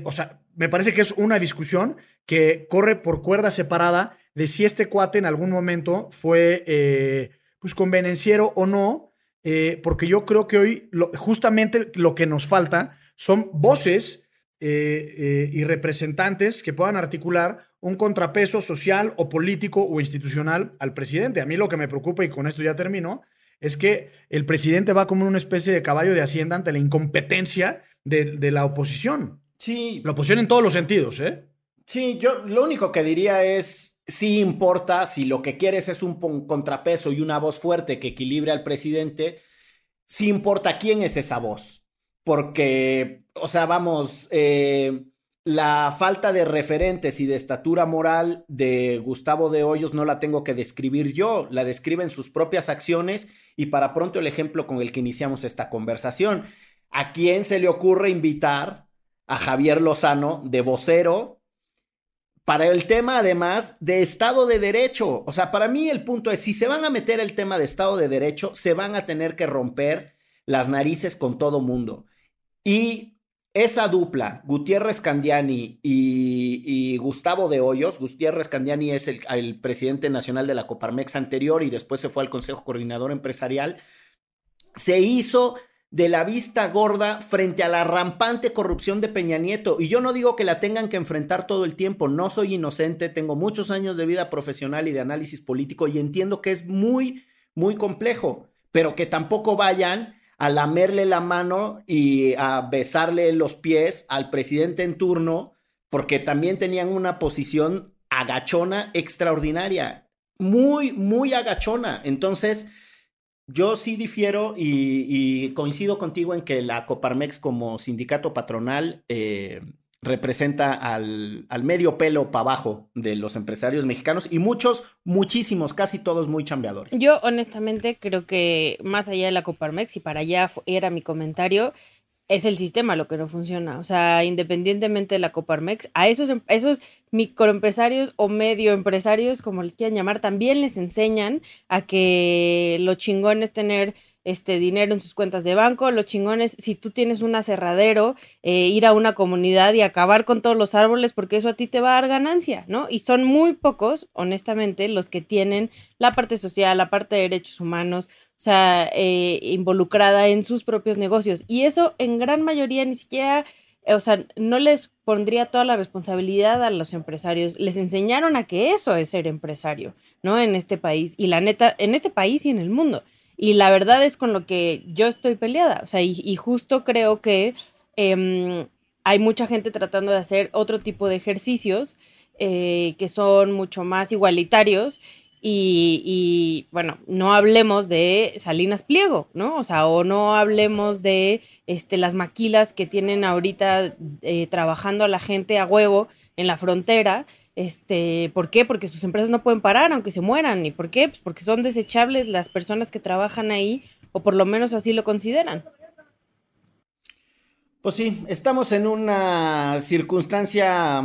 o sea, me parece que es una discusión que corre por cuerda separada de si este cuate en algún momento fue eh, pues convenenciero o no, eh, porque yo creo que hoy justamente lo que nos falta son voces eh, y representantes que puedan articular un contrapeso social o político o institucional al presidente. A mí lo que me preocupa, y con esto ya termino, es que el presidente va como una especie de caballo de hacienda ante la incompetencia de, la oposición. Sí. La oposición en todos los sentidos, ¿eh? Sí, yo lo único que diría es, sí importa, si lo que quieres es un contrapeso y una voz fuerte que equilibre al presidente, sí importa quién es esa voz. Porque, o sea, vamos, eh, la falta de referentes y de estatura moral de Gustavo de Hoyos no la tengo que describir yo, la describe en sus propias acciones y para pronto el ejemplo con el que iniciamos esta conversación. ¿A quién se le ocurre invitar a Javier Lozano de vocero para el tema además de Estado de Derecho? O sea, para mí el punto es, si se van a meter el tema de Estado de Derecho, se van a tener que romper las narices con todo mundo. Y esa dupla, Gutiérrez Candiani y, Gustavo de Hoyos, Gutiérrez Candiani es el, presidente nacional de la Coparmex anterior y después se fue al Consejo Coordinador Empresarial, se hizo de la vista gorda frente a la rampante corrupción de Peña Nieto. Y yo no digo que la tengan que enfrentar todo el tiempo, no soy inocente, tengo muchos años de vida profesional y de análisis político y entiendo que es muy, muy complejo, pero que tampoco vayan a lamerle la mano y a besarle los pies al presidente en turno, porque también tenían una posición agachona extraordinaria, muy, muy agachona. Entonces, yo sí difiero y, coincido contigo en que la Coparmex como sindicato patronal eh, representa al, medio pelo para abajo de los empresarios mexicanos y muchos, muchísimos, casi todos muy chambeadores. Yo honestamente creo que más allá de la Coparmex y para allá era mi comentario, es el sistema lo que no funciona. O sea, independientemente de la Coparmex, a esos, em, esos microempresarios o medio empresarios, como les quieran llamar, también les enseñan a que lo chingón es tener este dinero en sus cuentas de banco, lo chingón es si tú tienes un aserradero, eh, ir a una comunidad y acabar con todos los árboles porque eso a ti te va a dar ganancia, ¿no? Y son muy pocos, honestamente, los que tienen la parte social, la parte de derechos humanos, o sea, eh, involucrada en sus propios negocios. Y eso en gran mayoría ni siquiera, o sea, no les pondría toda la responsabilidad a los empresarios. Les enseñaron a que eso es ser empresario, ¿no? En este país. Y la neta, en este país y en el mundo. Y la verdad es con lo que yo estoy peleada. O sea, y, justo creo que em, hay mucha gente tratando de hacer otro tipo de ejercicios eh, que son mucho más igualitarios y, bueno, no hablemos de Salinas Pliego, ¿no? O sea, o no hablemos de este, las maquilas que tienen ahorita eh, trabajando a la gente a huevo en la frontera. Este, ¿Por qué? Porque sus empresas no pueden parar aunque se mueran. ¿Y por qué? Pues porque son desechables las personas que trabajan ahí, o por lo menos así lo consideran. Pues sí, estamos en una circunstancia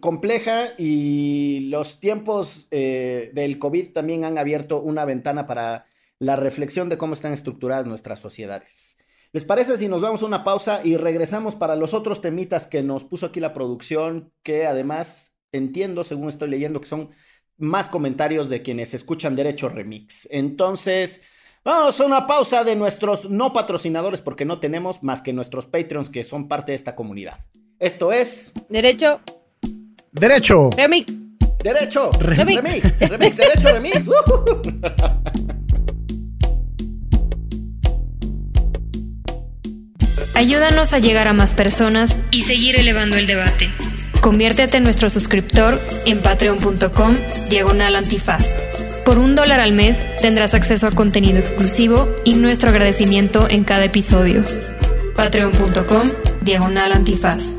compleja y los tiempos eh, del COVID también han abierto una ventana para la reflexión de cómo están estructuradas nuestras sociedades. ¿Les parece si nos vamos a una pausa y regresamos para los otros temitas que nos puso aquí la producción, que además entiendo, según estoy leyendo, que son más comentarios de quienes escuchan Derecho Remix? Entonces, vamos a una pausa de nuestros no patrocinadores porque no tenemos más que nuestros Patreons que son parte de esta comunidad. Esto es... Derecho Derecho. Remix. Derecho. Remix. Remix. Derecho. Remix. <laughs> Ayúdanos a llegar a más personas y seguir elevando el debate. Conviértete en nuestro suscriptor en patreon.com diagonal antifaz. Por un dólar al mes tendrás acceso a contenido exclusivo y nuestro agradecimiento en cada episodio. Patreon.com diagonal antifaz.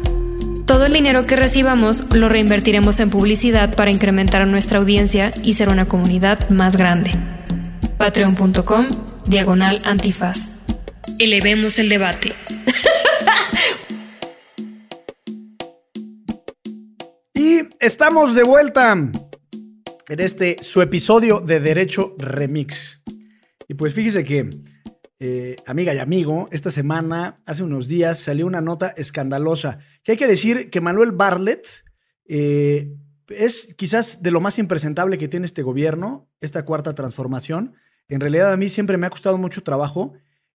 Todo el dinero que recibamos lo reinvertiremos en publicidad para incrementar nuestra audiencia y ser una comunidad más grande. Patreon.com Diagonal Antifaz. Elevemos el debate. <laughs> estamos de vuelta en este su episodio de Derecho Remix. Y pues fíjese que eh, amiga y amigo, esta semana, hace unos días, salió una nota escandalosa. Que hay que decir que Manuel Bartlett eh, es quizás de lo más impresentable que tiene este gobierno, esta cuarta transformación. En realidad a mí siempre me ha costado mucho trabajo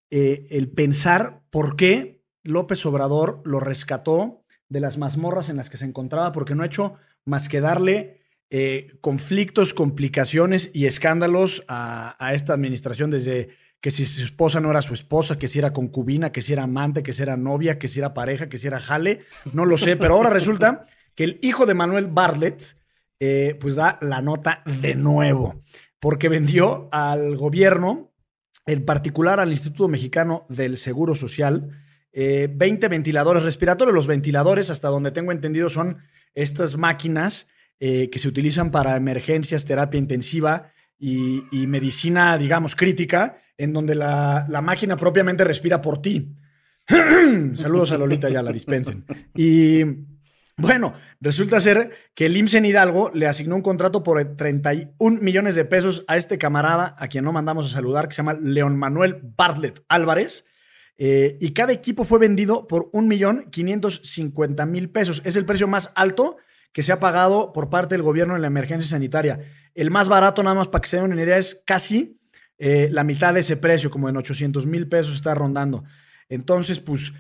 eh, el pensar por qué López Obrador lo rescató de las mazmorras en las que se encontraba, porque no ha hecho más que darle conflictos, complicaciones y escándalos a, a esta administración desde que si su esposa no era su esposa, que si era concubina, que si era amante, que si era novia, que si era pareja, que si era jale, no lo sé, pero ahora resulta que el hijo de Manuel Bartlett, eh, pues da la nota de nuevo, porque vendió al gobierno, en particular al Instituto Mexicano del Seguro Social, 20 eh, ventiladores respiratorios. Los ventiladores, hasta donde tengo entendido, son estas máquinas eh, que se utilizan para emergencias, terapia intensiva y, medicina, digamos, crítica, en donde la, máquina propiamente respira por ti. <clears throat> Saludos a Lolita, ya la dispensen. Y bueno, resulta ser que el IMSS en Hidalgo le asignó un contrato por 31 millones de pesos a este camarada, a quien no mandamos a saludar, que se llama León Manuel Bartlett Álvarez. Eh, y cada equipo fue vendido por 1.550.000 pesos. Es el precio más alto que se ha pagado por parte del gobierno en la emergencia sanitaria. El más barato, nada más para que se den una idea, es casi eh, la mitad de ese precio, como en 800 mil pesos está rondando. Entonces, pues,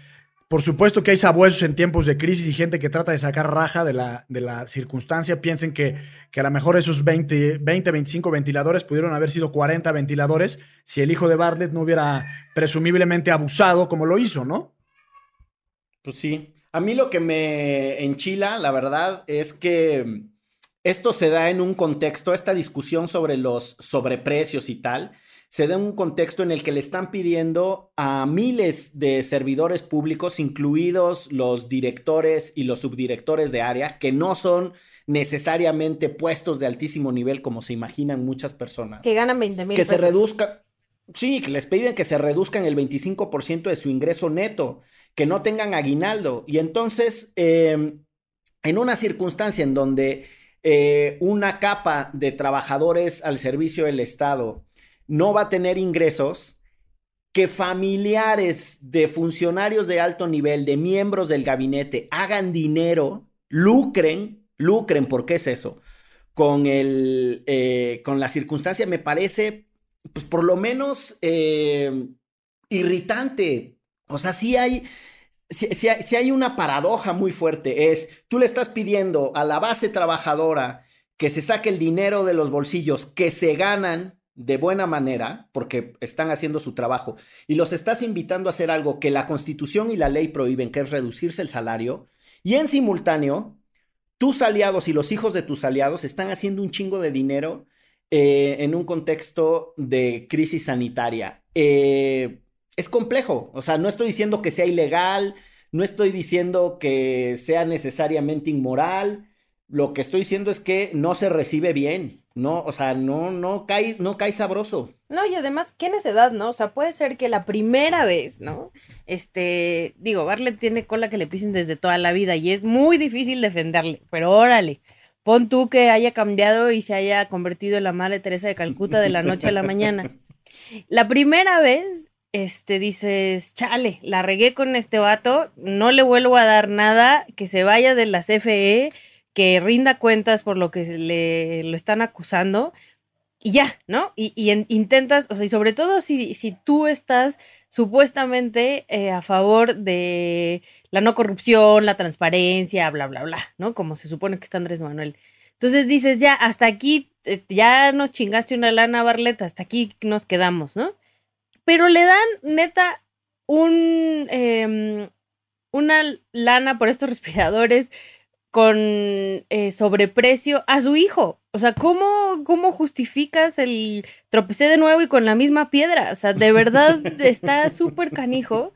por supuesto que hay sabuesos en tiempos de crisis y gente que trata de sacar raja de la, de la circunstancia. Piensen que, que, a lo mejor esos 20, 20, 25 ventiladores pudieron haber sido 40 ventiladores si el hijo de Bartlett no hubiera presumiblemente abusado como lo hizo, ¿no? Pues sí. A mí lo que me enchila, la verdad, es que esto se da en un contexto, esta discusión sobre los sobreprecios y tal, se da un contexto en el que le están pidiendo a miles de servidores públicos, incluidos los directores y los subdirectores de área, que no son necesariamente puestos de altísimo nivel como se imaginan muchas personas. Que ganan 20 mil. Que se reduzca. Sí, que les piden que se reduzcan el 25% de su ingreso neto, que no tengan aguinaldo. Y entonces, em, en una circunstancia en donde eh, una capa de trabajadores al servicio del Estado no va a tener ingresos, que familiares de funcionarios de alto nivel, de miembros del gabinete, hagan dinero, lucren, lucren, ¿por qué es eso? Con, el, eh, con la circunstancia me parece, pues por lo menos eh, irritante. O sea, sí hay, si, hay una paradoja muy fuerte, es, tú le estás pidiendo a la base trabajadora que se saque el dinero de los bolsillos que se ganan de buena manera, porque están haciendo su trabajo, y los estás invitando a hacer algo que la constitución y la ley prohíben, que es reducirse el salario, y en simultáneo, tus aliados y los hijos de tus aliados están haciendo un chingo de dinero eh, en un contexto de crisis sanitaria. Eh, es complejo, o sea, no estoy diciendo que sea ilegal, no estoy diciendo que sea necesariamente inmoral, lo que estoy diciendo es que no se recibe bien, no, o sea, no, no cae, no cae sabroso. No, y además, qué necedad, ¿no? O sea, puede ser que la primera vez, ¿no? Este, digo, Barlet tiene cola que le pisen desde toda la vida y es muy difícil defenderle, pero órale, pon tú que haya cambiado y se haya convertido en la madre Teresa de Calcuta de la noche a la mañana. La primera vez, este, dices, chale, la regué con este vato, no le vuelvo a dar nada, que se vaya de la CFE que rinda cuentas por lo que le lo están acusando y ya, ¿no? Y, intentas, o sea, y sobre todo si, si tú estás supuestamente eh, a favor de la no corrupción, la transparencia, bla, bla, bla, ¿no? Como se supone que está Andrés Manuel. Entonces dices, ya, hasta aquí, eh, ya nos chingaste una lana, Barleta, hasta aquí nos quedamos, ¿no? Pero le dan, neta, un, em, una lana por estos respiradores con eh, sobreprecio a su hijo. O sea, ¿cómo, ¿cómo justificas el tropecé de nuevo y con la misma piedra? O sea, de verdad <laughs> está súper canijo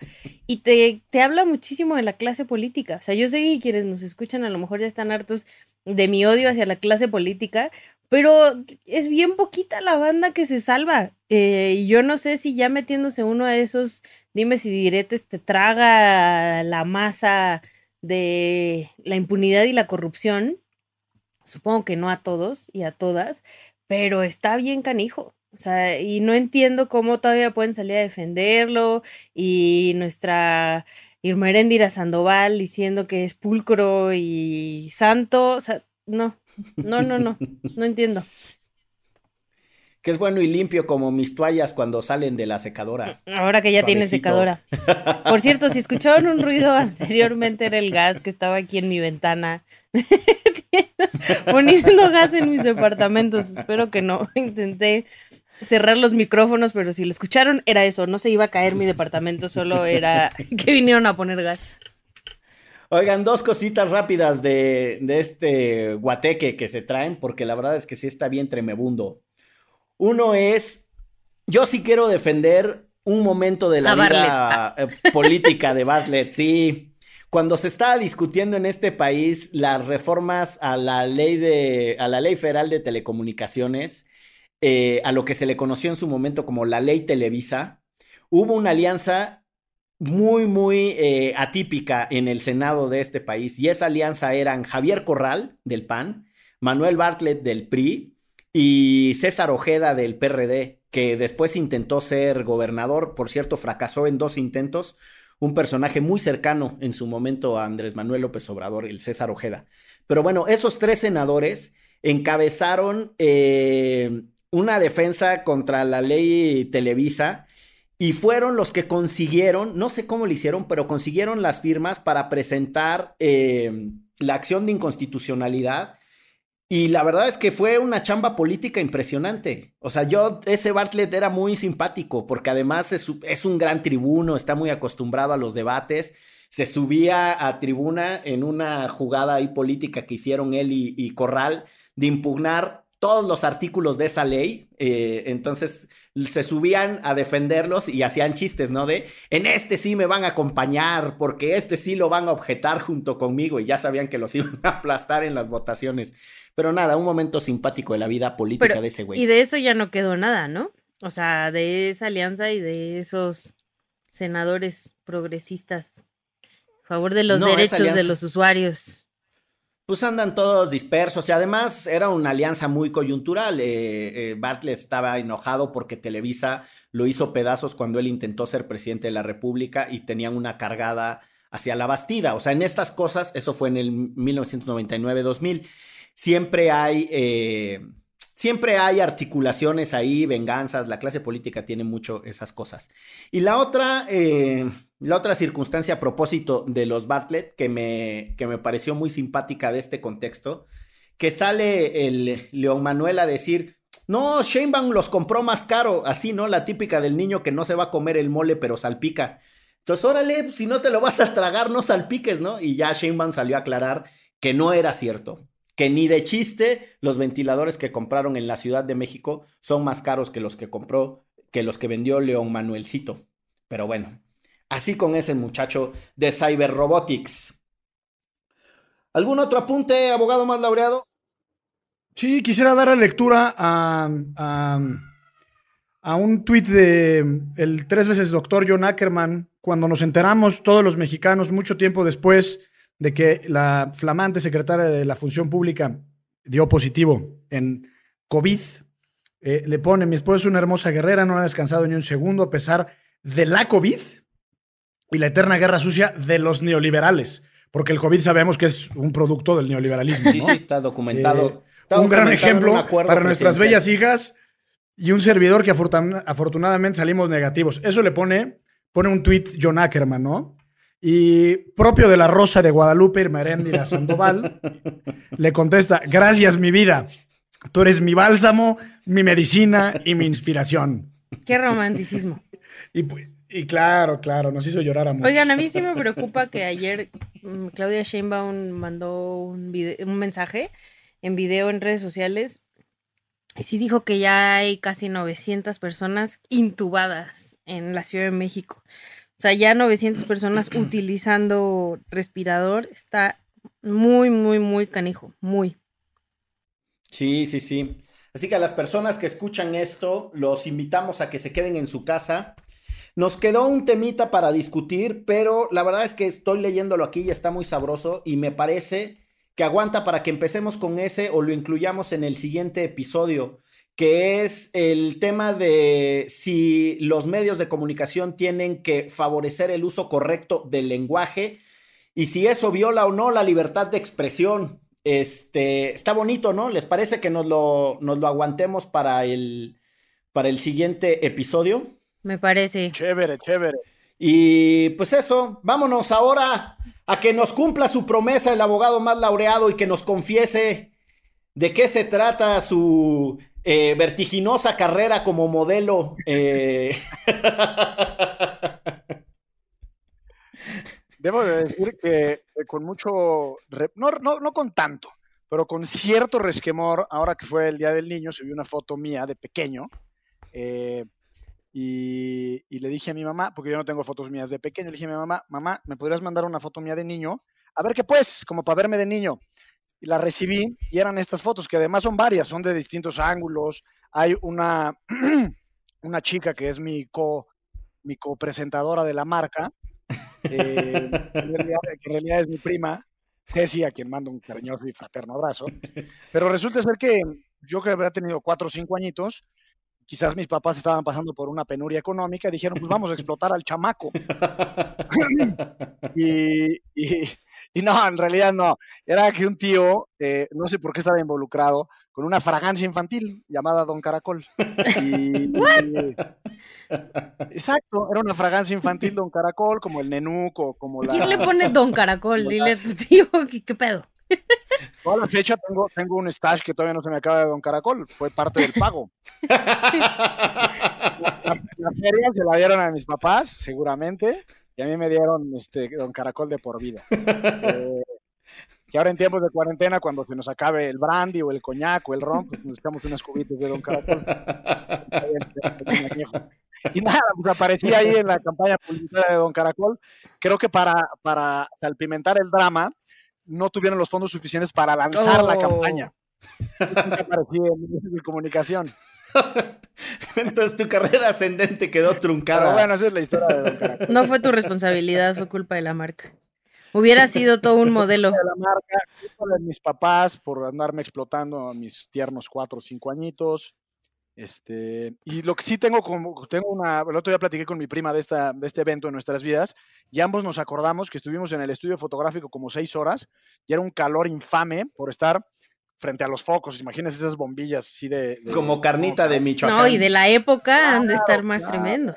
y te, te habla muchísimo de la clase política. O sea, yo sé que quienes nos escuchan a lo mejor ya están hartos de mi odio hacia la clase política, pero es bien poquita la banda que se salva. Eh, y yo no sé si ya metiéndose uno a esos dime si diretes te traga la masa de la impunidad y la corrupción. Supongo que no a todos y a todas, pero está bien canijo. O sea, y no entiendo cómo todavía pueden salir a defenderlo y nuestra Irma Erendira Sandoval diciendo que es pulcro y santo. O sea, no, no, no, no, no entiendo que es bueno y limpio como mis toallas cuando salen de la secadora. Ahora que ya tiene secadora. <laughs> Por cierto, si escucharon un ruido anteriormente era el gas que estaba aquí en mi ventana. <laughs> Poniendo gas en mis departamentos. Espero que no. <laughs> Intenté cerrar los micrófonos, pero si lo escucharon era eso. No se iba a caer mi departamento, solo era que vinieron a poner gas. Oigan, dos cositas rápidas de, de este guateque que se traen, porque la verdad es que sí está bien tremebundo. Uno es, yo sí quiero defender un momento de la vida eh, política de Bartlett, sí. Cuando se estaba discutiendo en este país las reformas a la ley de, a la ley federal de telecomunicaciones, eh, a lo que se le conoció en su momento como la ley Televisa, hubo una alianza muy, muy eh, atípica en el Senado de este país. Y esa alianza eran Javier Corral, del PAN, Manuel Bartlett, del PRI, y César Ojeda del PRD, que después intentó ser gobernador, por cierto, fracasó en dos intentos, un personaje muy cercano en su momento a Andrés Manuel López Obrador, el César Ojeda. Pero bueno, esos tres senadores encabezaron eh, una defensa contra la ley Televisa y fueron los que consiguieron, no sé cómo lo hicieron, pero consiguieron las firmas para presentar eh, la acción de inconstitucionalidad. Y la verdad es que fue una chamba política impresionante. O sea, yo, ese Bartlett era muy simpático, porque además es, un gran tribuno, está muy acostumbrado a los debates se subía a tribuna en una jugada ahí política que hicieron él y, Corral de impugnar todos los artículos de esa ley. Eh, entonces se subían a defenderlos y hacían chistes, ¿no? De, en este sí me van a acompañar, porque este sí lo van a objetar junto conmigo y ya sabían que los <laughs> iban a aplastar en las votaciones. Pero nada, un momento simpático de la vida política de ese güey. Y de eso ya no quedó nada, ¿no? O sea, de esa alianza y de esos senadores progresistas a favor de los derechos de los usuarios pues andan todos dispersos y además era una alianza muy coyuntural. Eh, eh, Bartlett estaba enojado porque Televisa lo hizo pedazos cuando él intentó ser presidente de la República y tenían una cargada hacia la Bastida. O sea, en estas cosas, eso fue en el 1999-2000, siempre hay... Eh, siempre hay articulaciones ahí, venganzas, la clase política tiene mucho esas cosas. Y la otra, eh, la otra circunstancia a propósito de los Bartlett que me, que me pareció muy simpática de este contexto, que sale el León Manuel a decir, no, Sheinbaum los compró más caro, así, ¿no? La típica del niño que no se va a comer el mole pero salpica. Entonces, órale, si no te lo vas a tragar, no salpiques, ¿no? Y ya Sheinbaum salió a aclarar que no era cierto que ni de chiste los ventiladores que compraron en la Ciudad de México son más caros que los que compró, que los que vendió León Manuelcito. Pero bueno, así con ese muchacho de Cyber Robotics. ¿Algún otro apunte, abogado más laureado? Sí, quisiera dar a lectura a, a, un tuit de el tres veces doctor John Ackerman, cuando nos enteramos todos los mexicanos mucho tiempo después de que la flamante secretaria de la Función Pública dio positivo en COVID. Eh, le pone, mi esposa es una hermosa guerrera, no ha descansado ni un segundo a pesar de la COVID y la eterna guerra sucia de los neoliberales, porque el COVID sabemos que es un producto del neoliberalismo. Sí, sí, está documentado. Eh, un gran ejemplo para nuestras bellas hijas y un servidor que afortunadamente salimos negativos. Eso le pone, pone un tweet John Ackerman, ¿no? Y propio de la Rosa de Guadalupe, Irmeréndira Sandoval, <laughs> le contesta, gracias mi vida, tú eres mi bálsamo, mi medicina y mi inspiración. Qué romanticismo. <laughs> Y, y claro, claro, nos hizo llorar a muchos. Oigan, a mí sí me preocupa que ayer mm, Claudia Sheinbaum mandó un, un mensaje en video en redes sociales y sí dijo que ya hay casi 900 personas intubadas en la Ciudad de México. O sea, ya 900 personas <clears throat> utilizando respirador está muy, muy, muy canijo, muy. Sí, sí, sí. Así que a las personas que escuchan esto, los invitamos a que se queden en su casa. Nos quedó un temita para discutir, pero la verdad es que estoy leyéndolo aquí y está muy sabroso y me parece que aguanta para que empecemos con ese o lo incluyamos en el siguiente episodio que es el tema de si los medios de comunicación tienen que favorecer el uso correcto del lenguaje y si eso viola o no la libertad de expresión. Este, está bonito, ¿no? ¿Les parece que nos lo, nos lo aguantemos para el, para el siguiente episodio? Me parece. Chévere, chévere. Y pues eso, vámonos ahora a que nos cumpla su promesa el abogado más laureado y que nos confiese de qué se trata su eh, vertiginosa carrera como modelo. Eh. <laughs> Debo de decir que con mucho, no, no, con tanto, pero con cierto resquemor, ahora que fue el Día del Niño, se vio una foto mía de pequeño. Eh, y, le dije a mi mamá, porque yo no tengo fotos mías de pequeño, le dije a mi mamá, mamá, ¿me podrías mandar una foto mía de niño? A ver qué pues, como para verme de niño y la recibí y eran estas fotos, que además son varias, son de distintos ángulos. Hay una, <clears throat> una chica que es mi co mi copresentadora de la marca, eh, que en realidad es mi prima, Ceci, a quien mando un cariñoso y fraterno abrazo. Pero resulta ser que yo que habría tenido cuatro o cinco añitos, quizás mis papás estaban pasando por una penuria económica y dijeron, pues vamos a explotar al chamaco. <laughs> y, y, no, en realidad no. Era que un tío, eh, no sé por qué estaba involucrado, con una fragancia infantil llamada Don Caracol. Y, exacto, era una fragancia infantil Don Caracol, como el nenuco, como la... ¿Quién le pone Don Caracol? Dile a tu tío, ¿qué, qué pedo? Toda la fecha tengo, tengo un stash que todavía no se me acaba de Don Caracol, fue parte del pago. La, la feria se la dieron a mis papás, seguramente, y a mí me dieron este Don Caracol de por vida. Eh, que ahora en tiempos de cuarentena, cuando se nos acabe el brandy o el coñac o el ron, pues nos echamos unas cubitas de Don Caracol. Y nada, pues aparecí ahí en la campaña publicitaria de Don Caracol. Creo que para, para salpimentar el drama, no tuvieron los fondos suficientes para lanzar la Oh. campaña. En medios de comunicación. Entonces tu carrera ascendente quedó truncada. Pero bueno, esa es la historia de Don. No fue tu responsabilidad, fue culpa de la marca. Hubiera sido todo un modelo. de la marca, culpa de mis papás por andarme explotando a mis tiernos cuatro o cinco añitos. Este, y lo que sí tengo como, tengo una, el otro día platiqué con mi prima de, esta, de este evento en nuestras vidas y ambos nos acordamos que estuvimos en el estudio fotográfico como seis horas y era un calor infame por estar frente a los focos. Imagínense esas bombillas así de... de- Como carnita de Michoacán. No, y de la época han de estar más claro. tremendos.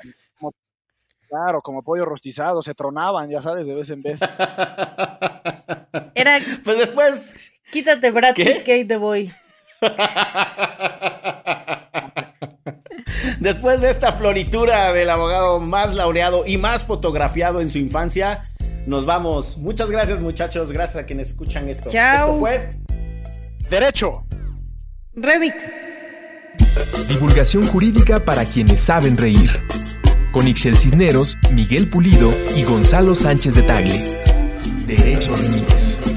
Claro, como pollo rostizado, se tronaban, ya sabes, de vez en vez. Era, Pues después. quítate Brad ¿Qué? Pitt, ahí te voy. Después de esta floritura del abogado más laureado y más fotografiado en su infancia, nos vamos. Muchas gracias, muchachos. Gracias a quienes escuchan esto. Chao. Esto fue. Derecho. Remix. Divulgación jurídica para quienes saben reír. Con Ixel Cisneros, Miguel Pulido y Gonzalo Sánchez de Tagle. Derecho Remix.